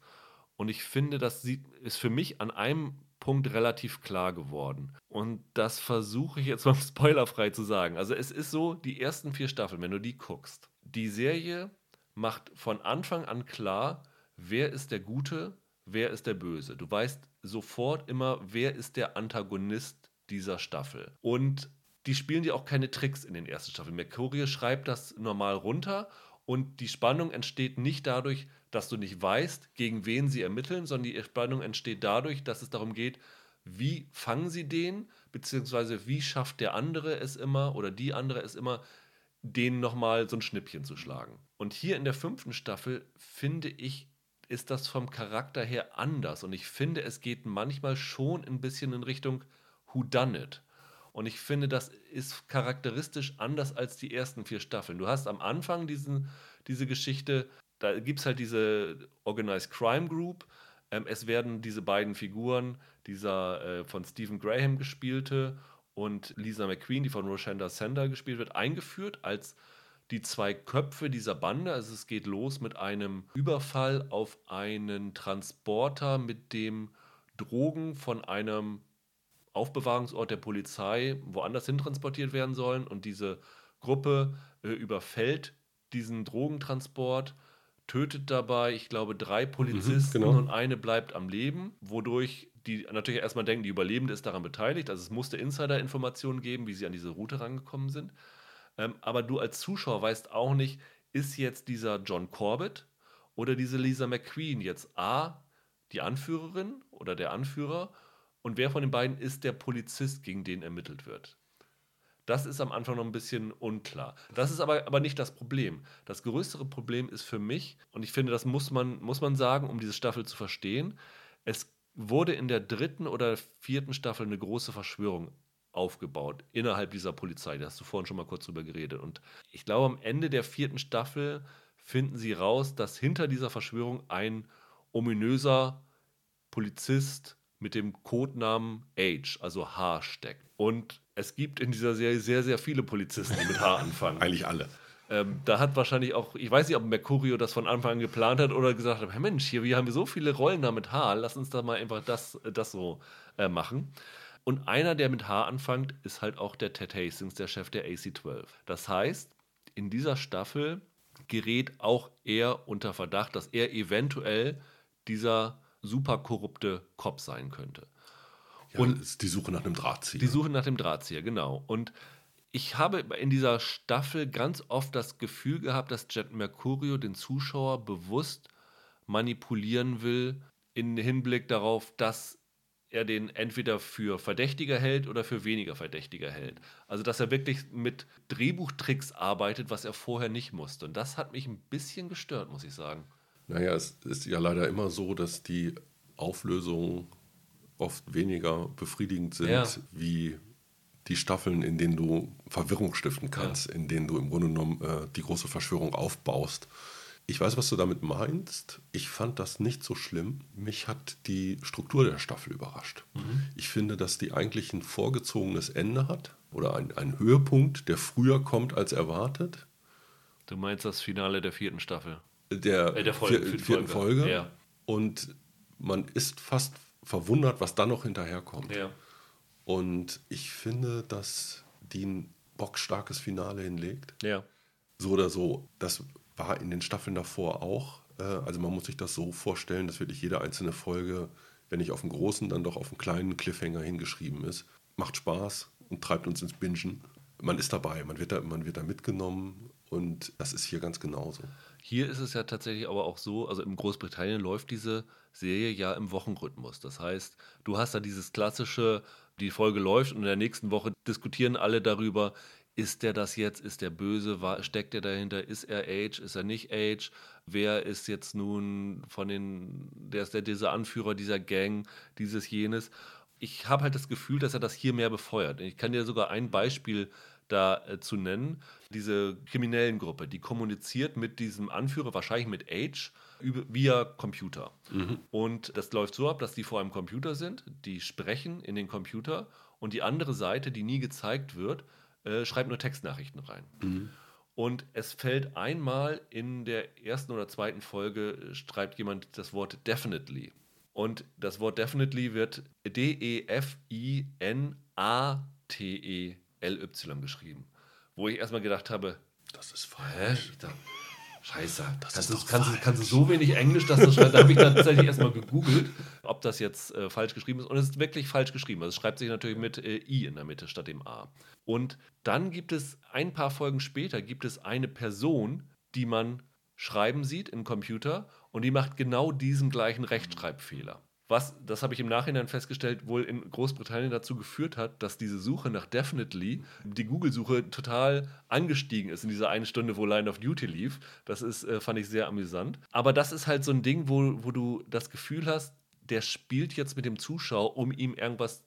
Und ich finde, das ist für mich an einem Punkt relativ klar geworden. Und das versuche ich jetzt mal spoilerfrei zu sagen. Also es ist so, die ersten vier Staffeln, wenn du die guckst, die Serie macht von Anfang an klar, wer ist der Gute, wer ist der Böse. Du weißt sofort immer, wer ist der Antagonist dieser Staffel. Und die spielen dir auch keine Tricks in den ersten Staffeln. Mercurio schreibt das normal runter und die Spannung entsteht nicht dadurch, dass du nicht weißt, gegen wen sie ermitteln, sondern die Spannung entsteht dadurch, dass es darum geht, wie fangen sie den, beziehungsweise wie schafft der andere es immer oder die andere es immer, denen nochmal so ein Schnippchen zu schlagen. Und hier in der fünften Staffel finde ich, ist das vom Charakter her anders. Und ich finde, es geht manchmal schon ein bisschen in Richtung Who Done It. Und ich finde, das ist charakteristisch anders als die ersten vier Staffeln. Du hast am Anfang diesen, diese Geschichte, da gibt es halt diese Organized Crime Group. Ähm, es werden diese beiden Figuren, dieser äh, von Stephen Graham gespielte und Lisa McQueen, die von Roshanda Sender gespielt wird, eingeführt als die zwei Köpfe dieser Bande. Also es geht los mit einem Überfall auf einen Transporter, mit dem Drogen von einem Aufbewahrungsort der Polizei woanders hin transportiert werden sollen. Und diese Gruppe äh, überfällt diesen Drogentransport, tötet dabei, ich glaube, drei mhm, Polizisten mhm, genau. und eine bleibt am Leben, wodurch die natürlich erstmal denken, die Überlebende ist daran beteiligt. Also es musste Insider-Informationen geben, wie sie an diese Route rangekommen sind. Ähm, aber du als Zuschauer weißt auch nicht, ist jetzt dieser John Corbett oder diese Lisa McQueen jetzt A, die Anführerin oder der Anführer und wer von den beiden ist der Polizist, gegen den ermittelt wird. Das ist am Anfang noch ein bisschen unklar. Das ist aber, aber nicht das Problem. Das größere Problem ist für mich, und ich finde, das muss man, muss man sagen, um diese Staffel zu verstehen, es wurde in der dritten oder vierten Staffel eine große Verschwörung aufgebaut innerhalb dieser Polizei. Da hast du vorhin schon mal kurz drüber geredet. Und ich glaube, am Ende der vierten Staffel finden sie raus, dass hinter dieser Verschwörung ein ominöser Polizist mit dem Codenamen H, also H, steckt. Und es gibt in dieser Serie sehr, sehr viele Polizisten, die mit H anfangen. Eigentlich alle. Ähm, da hat wahrscheinlich auch, ich weiß nicht, ob Mercurio das von Anfang an geplant hat oder gesagt hat, hey Mensch, hier, wir haben so viele Rollen da mit H, lass uns da mal einfach das, das so äh, machen. Und einer, der mit H anfängt, ist halt auch der Ted Hastings, der Chef der AC-12. Das heißt, in dieser Staffel gerät auch er unter Verdacht, dass er eventuell dieser super korrupte Cop sein könnte. Ja, und die Suche nach einem Drahtzieher. Die Suche nach dem Drahtzieher, genau. Und ich habe in dieser Staffel ganz oft das Gefühl gehabt, dass Jet Mercurio den Zuschauer bewusst manipulieren will, im Hinblick darauf, dass er den entweder für verdächtiger hält oder für weniger verdächtiger hält. Also dass er wirklich mit Drehbuchtricks arbeitet, was er vorher nicht musste. Und das hat mich ein bisschen gestört, muss ich sagen. Naja, es ist ja leider immer so, dass die Auflösungen oft weniger befriedigend sind, ja. wie die Staffeln, in denen du Verwirrung stiften kannst, ja. in denen du im Grunde genommen äh, die große Verschwörung aufbaust. Ich weiß, was du damit meinst. Ich fand das nicht so schlimm. Mich hat die Struktur der Staffel überrascht. Mhm. Ich finde, dass die eigentlich ein vorgezogenes Ende hat oder ein, ein Höhepunkt, der früher kommt als erwartet. Du meinst das Finale der vierten Staffel? Der, äh, der Folge, vier, vierten Folge. Folge. Ja. Und man ist fast verwundert, was dann noch hinterherkommt. Ja. Und ich finde, dass die ein bockstarkes Finale hinlegt. Ja. So oder so. Das war in den Staffeln davor auch. Äh, also man muss sich das so vorstellen, dass wirklich jede einzelne Folge, wenn nicht auf dem großen, dann doch auf einem kleinen Cliffhanger hingeschrieben ist. Macht Spaß und treibt uns ins Bingen. Man ist dabei, man wird da, man wird da mitgenommen und das ist hier ganz genauso. Hier ist es ja tatsächlich aber auch so, also in Großbritannien läuft diese Serie ja im Wochenrhythmus. Das heißt, du hast da dieses klassische, die Folge läuft und in der nächsten Woche diskutieren alle darüber, ist der das jetzt? Ist der böse? Steckt er dahinter? Ist er Age? Ist er nicht Age? Wer ist jetzt nun von den, der ist der dieser Anführer dieser Gang, dieses jenes? Ich habe halt das Gefühl, dass er das hier mehr befeuert. Ich kann dir sogar ein Beispiel da äh, nennen. Diese kriminellen Gruppe, die kommuniziert mit diesem Anführer, wahrscheinlich mit Age, via Computer. Mhm. Und das läuft so ab, dass die vor einem Computer sind, die sprechen in den Computer und die andere Seite, die nie gezeigt wird, äh, schreibt nur Textnachrichten rein. Mhm. Und es fällt einmal in der ersten oder zweiten Folge, äh, schreibt jemand das Wort definitely. Und das Wort definitely wird D-E-F-I-N-A-T-E-L-Y geschrieben. Wo ich erstmal gedacht habe, das ist falsch. Hä? Scheiße, das kannst, ist du, kannst, kannst du so wenig Englisch, dass das schreibt? Da habe ich tatsächlich erstmal gegoogelt, ob das jetzt äh, falsch geschrieben ist. Und es ist wirklich falsch geschrieben. Also es schreibt sich natürlich mit äh, I in der Mitte statt dem A. Und dann gibt es ein paar Folgen später gibt es eine Person, die man schreiben sieht im Computer und die macht genau diesen gleichen Rechtschreibfehler. Was, das habe ich im Nachhinein festgestellt, wohl in Großbritannien dazu geführt hat, dass diese Suche nach Definitely, die Google-Suche total angestiegen ist in dieser einen Stunde, wo Line of Duty lief. Das ist, äh, fand ich sehr amüsant. Aber das ist halt so ein Ding, wo, wo du das Gefühl hast, der spielt jetzt mit dem Zuschauer, um ihm irgendwas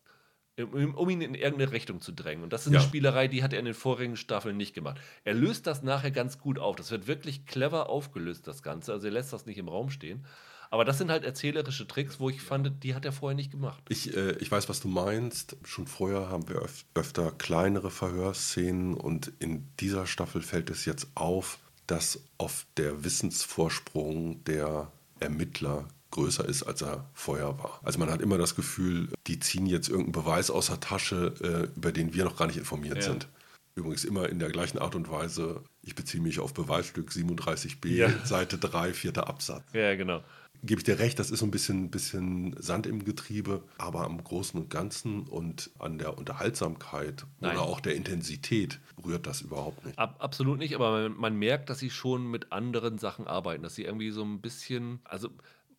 um ihn in irgendeine Richtung zu drängen. Und das ist eine ja. Spielerei, die hat er in den vorigen Staffeln nicht gemacht. Er löst das nachher ganz gut auf. Das wird wirklich clever aufgelöst, das Ganze. Also er lässt das nicht im Raum stehen. Aber das sind halt erzählerische Tricks, wo ich fand, die hat er vorher nicht gemacht. Ich, äh, ich weiß, was du meinst. Schon vorher haben wir öf öfter kleinere Verhörszenen und in dieser Staffel fällt es jetzt auf, dass oft der Wissensvorsprung der Ermittler größer ist, als er vorher war. Also man hat immer das Gefühl, die ziehen jetzt irgendeinen Beweis aus der Tasche, äh, über den wir noch gar nicht informiert ja. sind. Übrigens immer in der gleichen Art und Weise. Ich beziehe mich auf Beweisstück 37b, ja. Seite 3, vierter Absatz. Ja, genau. Gebe ich dir recht, das ist so ein bisschen, bisschen Sand im Getriebe, aber am Großen und Ganzen und an der Unterhaltsamkeit Nein. oder auch der Intensität rührt das überhaupt nicht. Ab, absolut nicht, aber man, man merkt, dass sie schon mit anderen Sachen arbeiten, dass sie irgendwie so ein bisschen, also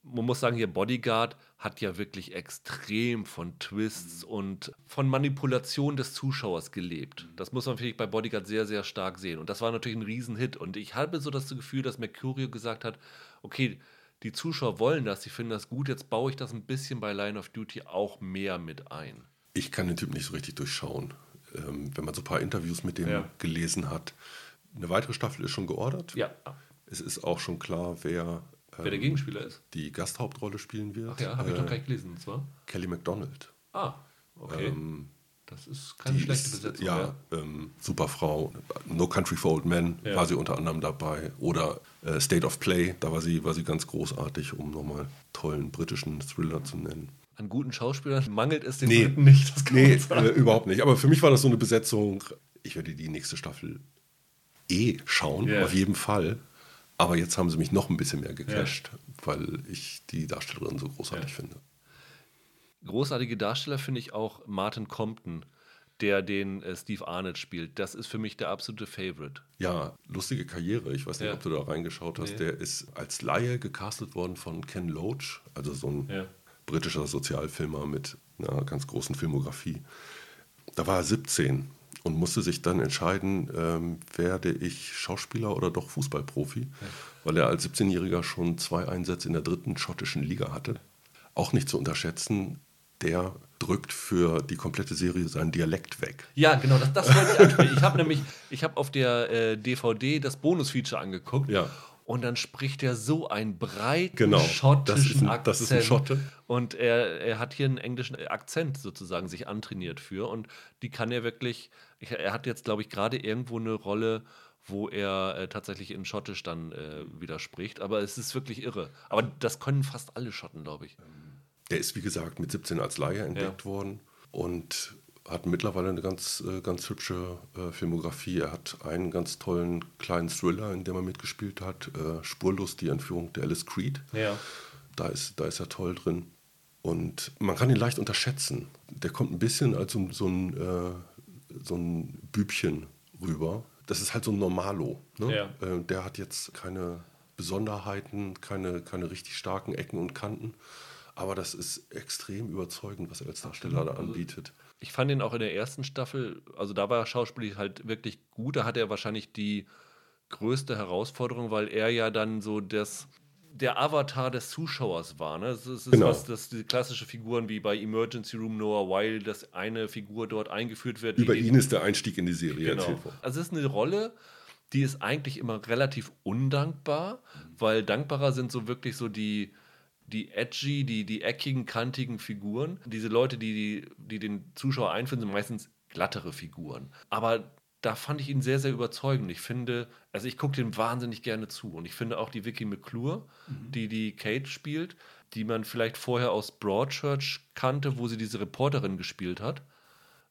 man muss sagen, hier Bodyguard hat ja wirklich extrem von Twists und von Manipulation des Zuschauers gelebt. Das muss man vielleicht bei Bodyguard sehr, sehr stark sehen. Und das war natürlich ein Riesenhit. Und ich habe so das Gefühl, dass Mercurio gesagt hat, okay, die Zuschauer wollen das, sie finden das gut, jetzt baue ich das ein bisschen bei Line of Duty auch mehr mit ein. Ich kann den Typ nicht so richtig durchschauen. Ähm, wenn man so ein paar Interviews mit dem Ja. gelesen hat. Eine weitere Staffel ist schon geordert. Ja, Es ist auch schon klar, wer, wer der ähm, Gegenspieler ist. die Gasthauptrolle spielen wird. Ach ja, habe ich Äh, noch gar nicht gelesen. Und zwar? Kelly MacDonald. Ah, okay. Ähm, das ist keine die schlechte ist, Besetzung. Ja, ähm, super Frau. No Country for Old Men Ja. war sie unter anderem dabei. Oder äh, State of Play, da war sie, war sie ganz großartig, um nochmal tollen britischen Thriller zu nennen. An guten Schauspielern mangelt es den Nee. Briten nicht. Das kann Nee, man sagen. äh, überhaupt nicht. Aber für mich war das so eine Besetzung. Ich werde die nächste Staffel eh schauen, Ja. auf jeden Fall. Aber jetzt haben sie mich noch ein bisschen mehr gecasht, weil ich die Darstellerin so großartig Ja. finde. Großartige Darsteller finde ich auch Martin Compton, der den äh, Steve Arnett spielt. Das ist für mich der absolute Favorite. Ja, lustige Karriere. Ich weiß nicht, Ja. ob du da reingeschaut hast. Nee. Der ist als Laie gecastet worden von Ken Loach, also so ein Ja. britischer Sozialfilmer mit einer ganz großen Filmografie. Da war er 17 und musste sich dann entscheiden, ähm, werde ich Schauspieler oder doch Fußballprofi, weil er als 17-Jähriger schon zwei Einsätze in der dritten schottischen Liga hatte. Auch nicht zu unterschätzen, der drückt für die komplette Serie seinen Dialekt weg. Ja, genau, das, das wollte ich ansprechen. Ich habe nämlich, ich habe auf der äh, DVD das Bonusfeature angeguckt. Ja. Und dann spricht er so einen breiten Genau, schottischen das ist ein- Akzent. das ist ein Schotte. Und er, er hat hier einen englischen Akzent sozusagen sich antrainiert für. Und die kann er wirklich. Ich, er hat jetzt, glaube ich, gerade irgendwo eine Rolle, wo er äh, tatsächlich in Schottisch dann äh, widerspricht. Aber es ist wirklich irre. Aber das können fast alle Schotten, glaube ich. Der ist, wie gesagt, mit 17 als Laie entdeckt worden und hat mittlerweile eine ganz, äh, ganz hübsche äh, Filmografie. Er hat einen ganz tollen kleinen Thriller, in dem er mitgespielt hat. Äh, Spurlos, die Entführung der Alice Creed. Ja. Da ist, da ist er toll drin. Und man kann ihn leicht unterschätzen. Der kommt ein bisschen als so, ein- so, ein, äh, so ein Bübchen rüber. Das ist halt so ein Normalo. Ne? Ja. Äh, der hat jetzt keine Besonderheiten, keine, keine richtig starken Ecken und Kanten. Aber das ist extrem überzeugend, was er als Darsteller da anbietet. Ich fand ihn auch in der ersten Staffel, also da war er schauspiellich halt wirklich gut. Da hatte er wahrscheinlich die größte Herausforderung, weil er ja dann so das, der Avatar des Zuschauers war. Ne? Das ist, Genau. was, das die klassische Figuren wie bei Emergency Room Noah Weil, dass eine Figur dort eingeführt wird. Über ihn ist der Einstieg in die Serie Genau. erzählt worden. Also es ist eine Rolle, die ist eigentlich immer relativ undankbar, weil dankbarer sind so wirklich so die, die edgy, die, die eckigen, kantigen Figuren. Diese Leute, die, die, die den Zuschauer einführen, sind meistens glattere Figuren. Aber da fand ich ihn sehr, sehr überzeugend. Ich finde, also ich gucke dem wahnsinnig gerne zu. Und ich finde auch die Vicky McClure, die die Kate spielt, die man vielleicht vorher aus Broadchurch kannte, wo sie diese Reporterin gespielt hat.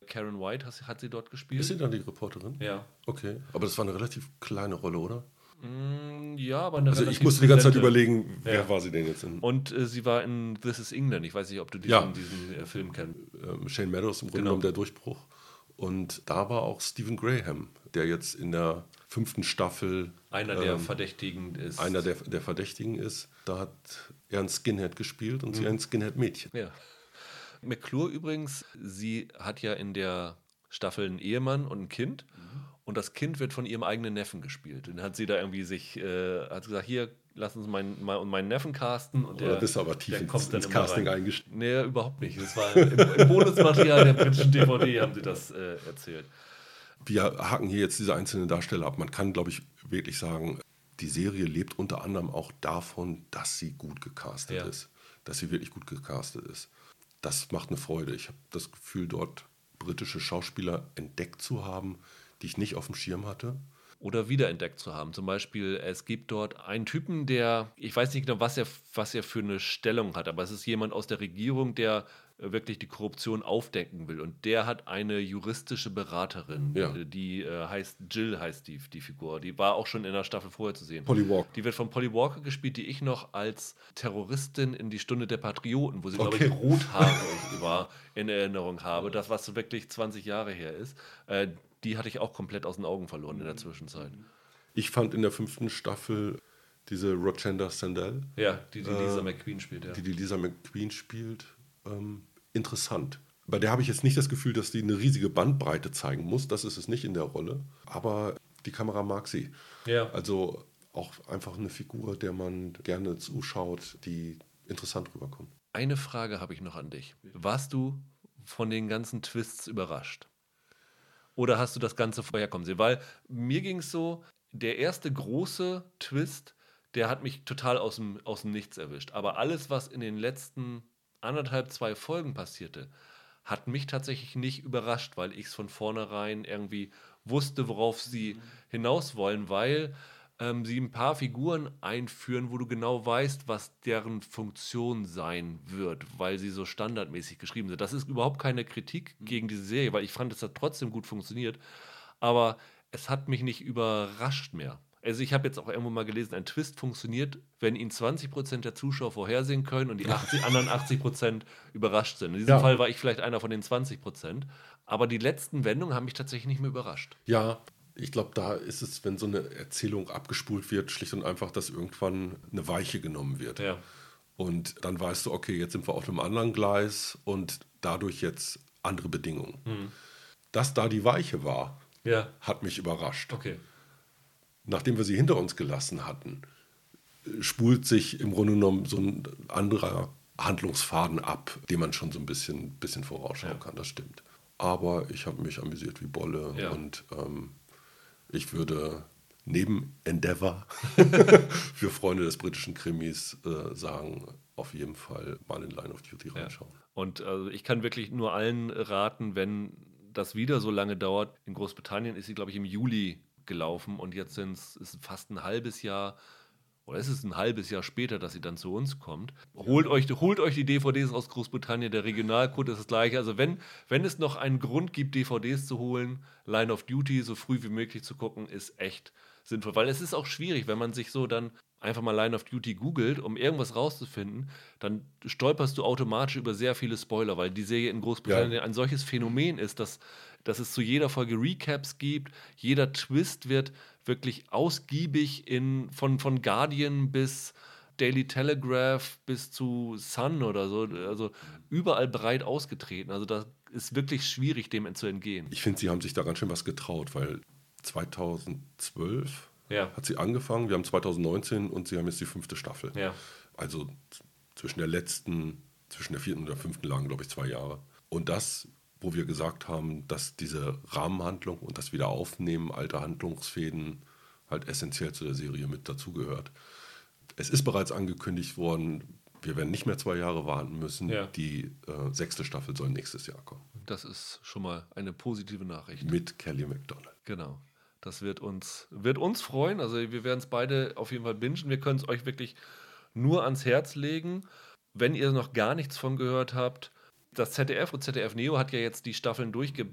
Karen White hat, hat sie dort gespielt. Ist sie dann die Reporterin? Ja. Okay. Aber das war eine relativ kleine Rolle, oder? Mm, Ja, aber eine Also ich musste die ganze Zeit überlegen, wer Ja. war sie denn jetzt in Und äh, sie war in This is England. Ich weiß nicht, ob du diesen, Ja. diesen äh, Film kennst. ähm, Shane Meadows im Grunde Genau. genommen der Durchbruch. Und da war auch Stephen Graham, der jetzt in der fünften Staffel Einer der ähm, Verdächtigen ist. einer der, der Verdächtigen ist. Da hat er ein Skinhead gespielt und sie Mhm. ein Skinhead-Mädchen. Ja. McClure übrigens, sie hat ja in der Staffel einen Ehemann und ein Kind. Und das Kind wird von ihrem eigenen Neffen gespielt. Und dann hat sie da irgendwie sich, äh, hat gesagt, hier, lass uns meinen, mein, meinen Neffen casten. Und Oder bist du aber tief der ins, ins Casting rein. eingestiegen? Nee, überhaupt nicht. Das war im, im Bonusmaterial der britischen DVD haben sie das äh, erzählt. Wir haken hier jetzt diese einzelnen Darsteller ab. Man kann, glaube ich, wirklich sagen, die Serie lebt unter anderem auch davon, dass sie gut gecastet Ja. ist. Dass sie wirklich gut gecastet ist. Das macht eine Freude. Ich habe das Gefühl, dort britische Schauspieler entdeckt zu haben, die ich nicht auf dem Schirm hatte. oder wiederentdeckt zu haben. Zum Beispiel, es gibt dort einen Typen, der, ich weiß nicht genau, was er, was er für eine Stellung hat, aber es ist jemand aus der Regierung, der äh, wirklich die Korruption aufdecken will. Und der hat eine juristische Beraterin, Ja. äh, die äh, heißt Jill, heißt die, die Figur. Die war auch schon in der Staffel vorher zu sehen. Polly Walker. Die wird von Polly Walker gespielt, die ich noch als Terroristin in die Stunde der Patrioten, wo sie, Okay. glaube ich, rothaarig war, in Erinnerung habe. Das, was so wirklich 20 Jahre her ist. Äh, die hatte ich auch komplett aus den Augen verloren in der Zwischenzeit. Ich fand in der fünften Staffel diese Rocenda Sandell, Ja, die, die Lisa McQueen spielt, ja. die die Lisa McQueen spielt, ähm, interessant. Bei der habe ich jetzt nicht das Gefühl, dass die eine riesige Bandbreite zeigen muss. Das ist es nicht in der Rolle. Aber die Kamera mag sie. Ja. Also auch einfach eine Figur, der man gerne zuschaut, die interessant rüberkommt. Eine Frage habe ich noch an dich. Warst du von den ganzen Twists überrascht? Oder hast du das Ganze vorher kommen sehen? Weil mir ging es so, der erste große Twist, der hat mich total aus dem, aus dem Nichts erwischt. Aber alles, was in den letzten anderthalb, zwei Folgen passierte, hat mich tatsächlich nicht überrascht, weil ich es von vornherein irgendwie wusste, worauf sie hinaus wollen, weil ähm, sie ein paar Figuren einführen, wo du genau weißt, was deren Funktion sein wird, weil sie so standardmäßig geschrieben sind. Das ist überhaupt keine Kritik gegen diese Serie, weil ich fand, es hat trotzdem gut funktioniert, aber es hat mich nicht überrascht mehr. Also ich habe jetzt auch irgendwo mal gelesen, ein Twist funktioniert, wenn ihn 20% der Zuschauer vorhersehen können und die 80, anderen 80% überrascht sind. In diesem Ja. Fall war ich vielleicht einer von den 20%, aber die letzten Wendungen haben mich tatsächlich nicht mehr überrascht. Ja, ich glaube, da ist es, wenn so eine Erzählung abgespult wird, schlicht und einfach, dass irgendwann eine Weiche genommen wird. Ja. Und dann weißt du, okay, jetzt sind wir auf einem anderen Gleis und dadurch jetzt andere Bedingungen. Dass da die Weiche war, Ja. hat mich überrascht. Okay. Nachdem wir sie hinter uns gelassen hatten, spult sich im Grunde genommen so ein anderer Handlungsfaden ab, den man schon so ein bisschen, bisschen vorausschauen Ja. kann, das stimmt. Aber ich habe mich amüsiert wie Bolle Ja. und ähm, ich würde neben Endeavour für Freunde des britischen Krimis äh, sagen, auf jeden Fall mal in Line of Duty Ja. reinschauen. Und also ich kann wirklich nur allen raten, wenn das wieder so lange dauert. In Großbritannien ist sie, glaube ich, im Juli gelaufen und jetzt sind es fast ein halbes Jahr oder ist es ein halbes Jahr später, dass sie dann zu uns kommt. Holt euch, holt euch die DVDs aus Großbritannien, der Regionalcode ist das gleiche. Also wenn, wenn es noch einen Grund gibt, DVDs zu holen, Line of Duty so früh wie möglich zu gucken, ist echt sinnvoll. Weil es ist auch schwierig, wenn man sich so dann einfach mal Line of Duty googelt, um irgendwas rauszufinden, dann stolperst du automatisch über sehr viele Spoiler, weil die Serie in Großbritannien Ja. ein solches Phänomen ist, dass, dass es zu jeder Folge Recaps gibt. Jeder Twist wird wirklich ausgiebig in, von, von Guardian bis Daily Telegraph bis zu Sun oder so, also überall breit ausgetreten. Also da ist wirklich schwierig, dem zu entgehen. Ich finde, sie haben sich da ganz schön was getraut, weil 2012 Ja. hat sie angefangen, wir haben 2019 und sie haben jetzt die fünfte Staffel. Ja. Also zwischen der letzten, zwischen der vierten und der fünften lagen, glaube ich, zwei Jahre. Und das, wo wir gesagt haben, dass diese Rahmenhandlung und das Wiederaufnehmen alter Handlungsfäden halt essentiell zu der Serie mit dazugehört. Es ist bereits angekündigt worden, wir werden nicht mehr zwei Jahre warten müssen. Ja. Die äh, sechste Staffel soll nächstes Jahr kommen. Das ist schon mal eine positive Nachricht. Mit Kelly MacDonald. Genau. Das wird uns, wird uns freuen. Also wir werden es beide auf jeden Fall bingen. Wir können es euch wirklich nur ans Herz legen. Wenn ihr noch gar nichts von gehört habt, das ZDF und ZDF Neo hat ja jetzt die Staffeln durchge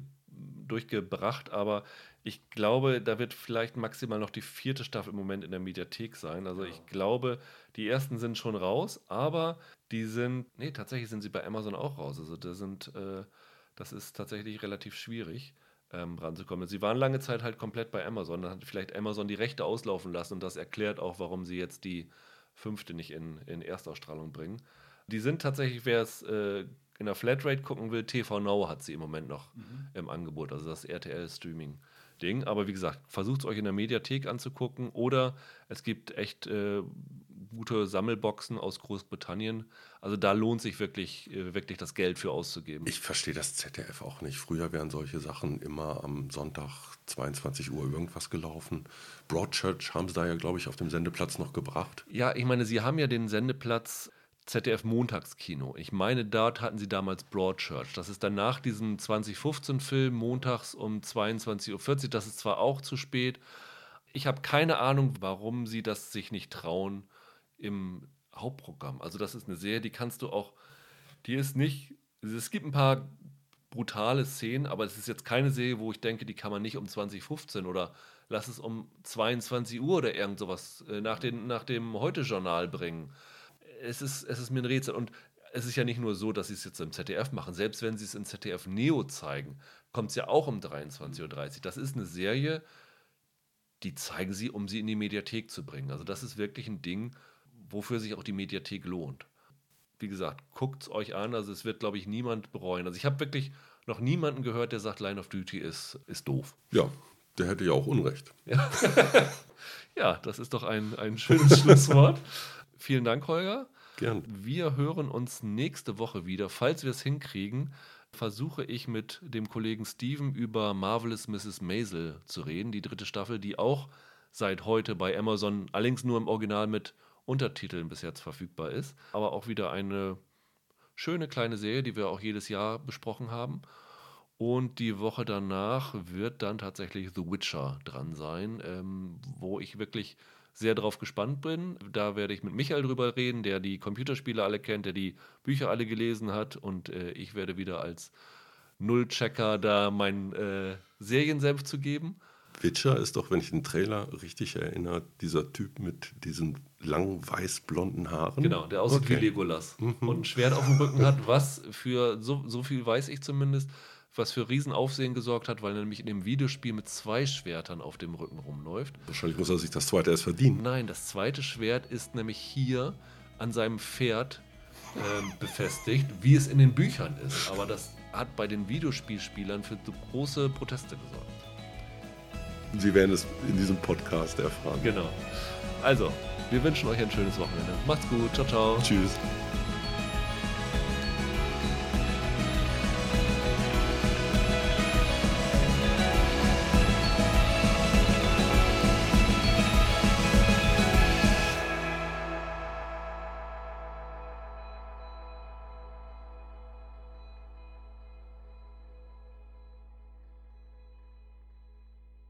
durchgebracht, aber ich glaube, da wird vielleicht maximal noch die vierte Staffel im Moment in der Mediathek sein. Also ich glaube, die ersten sind schon raus, aber die sind, nee, tatsächlich sind sie bei Amazon auch raus. Also da sind, äh, das ist tatsächlich relativ schwierig ähm, ranzukommen. Sie waren lange Zeit halt komplett bei Amazon. Dann hat vielleicht Amazon die Rechte auslaufen lassen und das erklärt auch, warum sie jetzt die fünfte nicht in, in Erstausstrahlung bringen. Die sind tatsächlich, wer es äh, in der Flatrate gucken will, TV Now hat sie im Moment noch im Angebot, also das RTL-Streaming-Ding. Aber wie gesagt, versucht es euch in der Mediathek anzugucken oder es gibt echt äh, gute Sammelboxen aus Großbritannien. Also da lohnt sich wirklich, äh, wirklich das Geld für auszugeben. Ich verstehe das ZDF auch nicht. Früher wären solche Sachen immer am Sonntag 22 Uhr irgendwas gelaufen. Broadchurch haben sie da ja, glaube ich, auf dem Sendeplatz noch gebracht. Ja, ich meine, Sie haben ja den Sendeplatz ZDF Montagskino. Ich meine, dort hatten Sie damals Broadchurch. Das ist dann nach diesem 2015-Film montags um 22.40 Uhr. Das ist zwar auch zu spät, Ich habe keine Ahnung, warum sie das sich nicht trauen im Hauptprogramm. Also das ist eine Serie, die kannst du auch, die ist nicht, es gibt ein paar brutale Szenen, aber es ist jetzt keine Serie, wo ich denke, die kann man nicht um 2015 oder lass es um 22 Uhr oder irgend sowas äh, nach, den, nach dem Heute-Journal bringen. Es ist, es ist mir ein Rätsel. Und es ist ja nicht nur so, dass sie es jetzt im ZDF machen. Selbst wenn sie es im ZDF Neo zeigen, kommt es ja auch um 23.30 Uhr. Das ist eine Serie, die zeigen sie, um sie in die Mediathek zu bringen. Also das ist wirklich ein Ding, wofür sich auch die Mediathek lohnt. Wie gesagt, guckt es euch an. Also es wird, glaube ich, niemand bereuen. Also ich habe wirklich noch niemanden gehört, der sagt, Line of Duty ist, ist doof. Ja, der hätte ja auch Unrecht. Ja, ja das ist doch ein, ein schönes Schlusswort. Vielen Dank, Holger. Gern. Wir hören uns nächste Woche wieder. Falls wir es hinkriegen, versuche ich mit dem Kollegen Steven über Marvelous Mrs. Maisel zu reden, die dritte Staffel, die auch seit heute bei Amazon, allerdings nur im Original mit Untertiteln bis jetzt verfügbar ist. Aber auch wieder eine schöne kleine Serie, die wir auch jedes Jahr besprochen haben. Und die Woche danach wird dann tatsächlich The Witcher dran sein, ähm, wo ich wirklich sehr drauf gespannt bin. Da werde ich mit Michael drüber reden, der die Computerspiele alle kennt, der die Bücher alle gelesen hat. Und äh, ich werde wieder als Nullchecker da meinen äh, Seriensenf zu geben. Witcher ist doch, wenn ich den Trailer richtig erinnere, dieser Typ mit diesen langen weiß-blonden Haaren. Genau, der aussieht okay. wie Legolas mhm. und ein Schwert auf dem Rücken hat, was für, so, so viel weiß ich zumindest, was für Riesenaufsehen gesorgt hat, weil er nämlich in dem Videospiel mit zwei Schwertern auf dem Rücken rumläuft. Wahrscheinlich muss er sich das zweite erst verdienen. Nein, das zweite Schwert ist nämlich hier an seinem Pferd äh, befestigt, wie es in den Büchern ist. Aber das hat bei den Videospielspielern für große Proteste gesorgt. Sie werden es in diesem Podcast erfahren. Genau. Also, wir wünschen euch ein schönes Wochenende. Macht's gut. Ciao, ciao. Tschüss.